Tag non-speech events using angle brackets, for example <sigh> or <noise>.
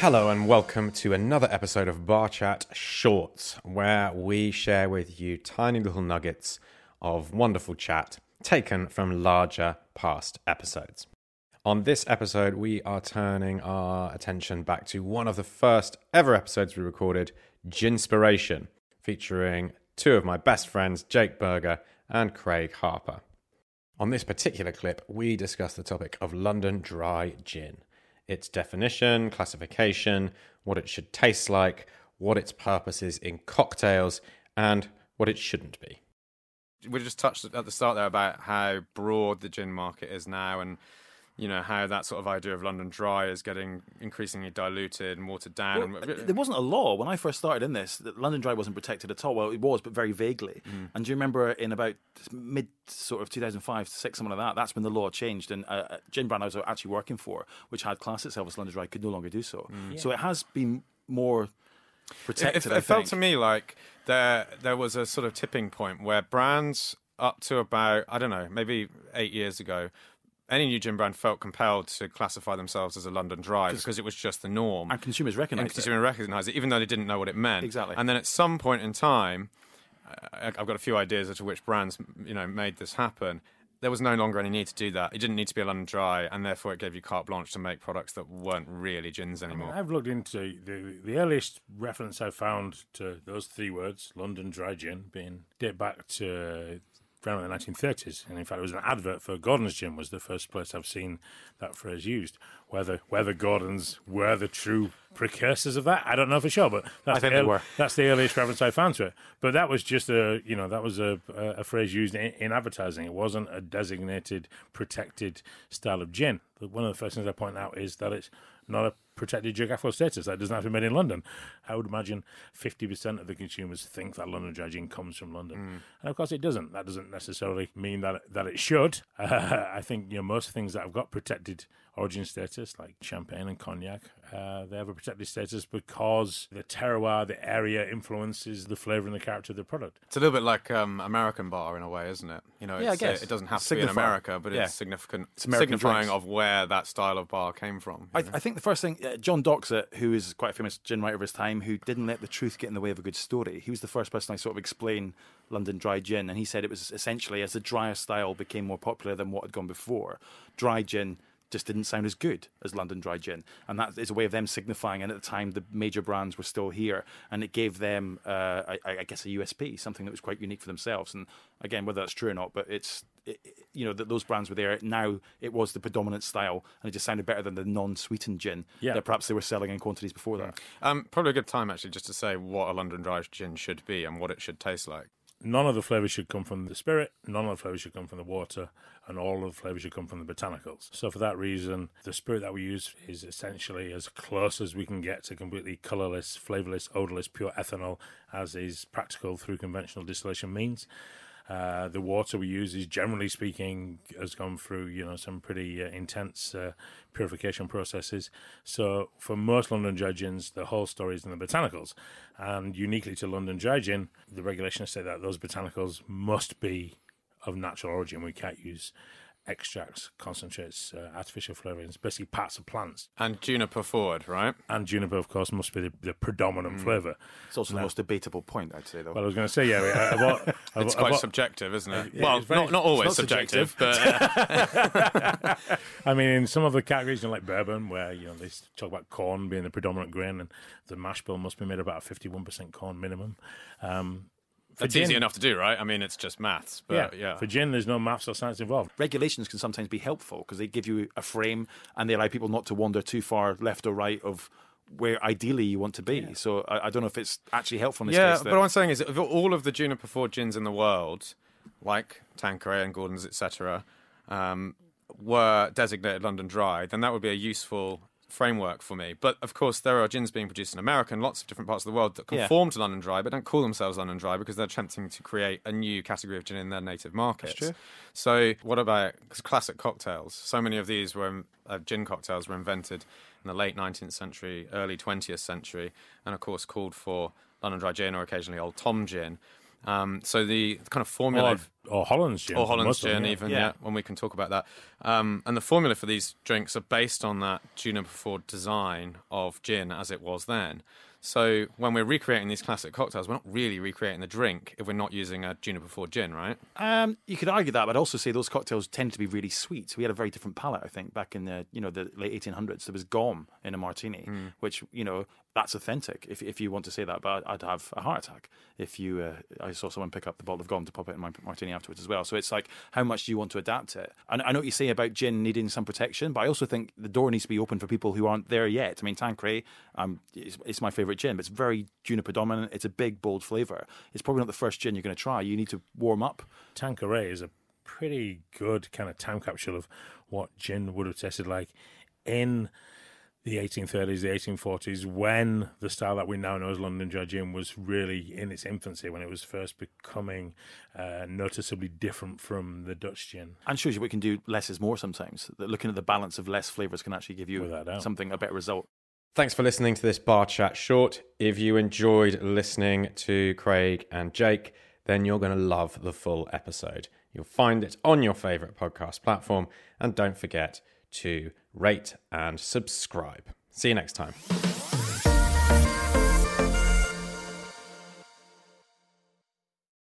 Hello and welcome to another episode of Bar Chat Shorts, where we share with you tiny little nuggets of wonderful chat taken from larger past episodes. On this episode, we are turning our attention back to one of the first ever episodes we recorded, Ginspiration, featuring two of my best friends, Jake Burger and Craig Harper. On this particular clip, we discuss the topic of London Dry Gin its definition, classification, what it should taste like, what its purpose is in cocktails, and what it shouldn't be. We just touched at the start there about how broad the gin market is now, and you know how that sort of idea of London Dry is getting increasingly diluted and watered down. Well, there wasn't a law when I first started in this. That London Dry wasn't protected at all. Well, it was, but very vaguely. Mm. And do you remember in about mid sort of 2005, six, something like that? That's when the law changed, and uh, gin brand I was actually working for, which had classed itself as London Dry, could no longer do so. Mm. Yeah. So it has been more protected. It, it, it felt to me like there there was a sort of tipping point where brands up to about I don't know maybe eight years ago any new gin brand felt compelled to classify themselves as a London Dry because it was just the norm. And consumers recognised and consumers recognised it, even though they didn't know what it meant. Exactly. And then at some point in time, I've got a few ideas as to which brands you know made this happen. There was no longer any need to do that. It didn't need to be a London Dry, and therefore it gave you carte blanche to make products that weren't really gins anymore. I mean, I've looked into the the earliest reference I found to those three words, London Dry Gin, being date back to around in the 1930s, and in fact, it was an advert for Gordon's Gin was the first place I've seen that phrase used. Whether whether Gordon's were the true precursors of that, I don't know for sure, but that's, the, early, that's the earliest reference I found to it. But that was just a you know that was a a, phrase used in, in advertising. It wasn't a designated protected style of gin. But One of the first things I point out is that it's not a protected geographical status. That doesn't have to be made in London. I would imagine 50% of the consumers think that London Dry Gin comes from London. Mm. And of course it doesn't. That doesn't necessarily mean that, that it should. Uh, <laughs> I think you know most things that have got protected origin status, like champagne and cognac, uh, they have a protected status because the terroir, the area influences the flavour and the character of the product. It's a little bit like um, American bar in a way, isn't it? You know, yeah, I guess. Uh, it doesn't have to be in America, but yeah. it's significant, it's signifying drinks. of where that style of bar came from. I, I, think the first thing, uh, John Doxat, who is quite a famous gin writer of his time, who didn't let the truth get in the way of a good story, he was the first person I sort of explain London dry gin, and he said it was essentially as the drier style became more popular than what had gone before, dry gin just didn't sound as good as London Dry Gin, and that is a way of them signifying. And at the time, the major brands were still here, and it gave them, uh, I, I, guess, a USP, something that was quite unique for themselves. And again, whether that's true or not, but it's it, you know that those brands were there. Now it was the predominant style, and it just sounded better than the non-sweetened gin yeah. that perhaps they were selling in quantities before that. Um, probably a good time actually just to say what a London Dry Gin should be and what it should taste like none of the flavors should come from the spirit, none of the flavors should come from the water, and all of the flavors should come from the botanicals. So, for that reason, the spirit that we use is essentially as close as we can get to completely colorless, flavorless, odorless, pure ethanol, as is practical through conventional distillation means. Uh, the water we use is generally speaking has gone through you know some pretty uh, intense uh, purification processes. So for most London dry gins, the whole story is in the botanicals, and uniquely to London dry gin, the regulations say that those botanicals must be of natural origin. We can't use extracts, concentrates, uh, artificial flavourings, basically parts of plants. And juniper forward, right? And juniper, of course, must be the, the predominant mm. flavour. It's also now, the most debatable point, I'd say, though. Well, I was going to say, yeah. Uh, what, <laughs> it's quite what, subjective, isn't it? Yeah, well, very, not, not always not subjective, subjective, but. <laughs> I mean, in some of the categories, you know, like bourbon, where you know they talk about corn being the predominant grain, and the mash bill must be made about a 51% corn minimum. Um, that's gin, easy enough to do, right? I mean, it's just maths. But yeah. yeah. For gin, there's no maths or science involved. Regulations can sometimes be helpful because they give you a frame and they allow people not to wander too far left or right of where ideally you want to be. Yeah. So I, I, don't know if it's actually helpful in this yeah, case. but what I'm saying is, of all of the juniper forward gins in the world, like Tanqueray and Gordon's, etc., um, were designated London Dry, then that would be a useful framework for me. But of course, there are gins being produced in America and lots of different parts of the world that conform yeah. to London Dry, but don't call themselves London Dry because they're attempting to create a new category of gin in their native markets. So, what about classic cocktails? So many of these were uh, gin cocktails were invented in the late 19th century, early 20th century, and of course called for London Dry gin or occasionally Old Tom gin. Um, so the kind of formula. Or, or Holland's gin. or Holland's gin, yeah. even Yeah. yeah. when we can talk about that. Um, and the formula for these drinks are based on that juniper forward design of gin as it was then. So when we're recreating these classic cocktails, we're not really recreating the drink if we're not using a juniper forward gin, right? Um, you could argue that, but I'd also say those cocktails tend to be really sweet. So we had a very different palate, I think, back in the you know the late 1800s. There was gomme in a martini, which you know that's authentic. If if you want to say that, but I'd have a heart attack if you. Uh, I saw someone pick up the bottle of gomme to pop it in my martini afterwards as well. So it's like, how much do you want to adapt it? And I know what you say about gin needing some protection, but I also think the door needs to be open for people who aren't there yet. I mean, Tanqueray, um, it's, it's my favorite gin, but it's very juniper dominant. It's a big, bold flavor. It's probably not the first gin you're going to try. You need to warm up. Tanqueray is a pretty good kind of time capsule of what gin would have tasted like in the 1830s, the 1840s, when the style that we now know as London Dry Gin was really in its infancy, when it was first becoming uh, noticeably different from the Dutch gin. and shows you we can do less is more sometimes. That looking at the balance of less flavors can actually give you something a better result. Thanks for listening to this bar chat short. If you enjoyed listening to Craig and Jake, then you're going to love the full episode. You'll find it on your favorite podcast platform. And don't forget to rate and subscribe. See you next time.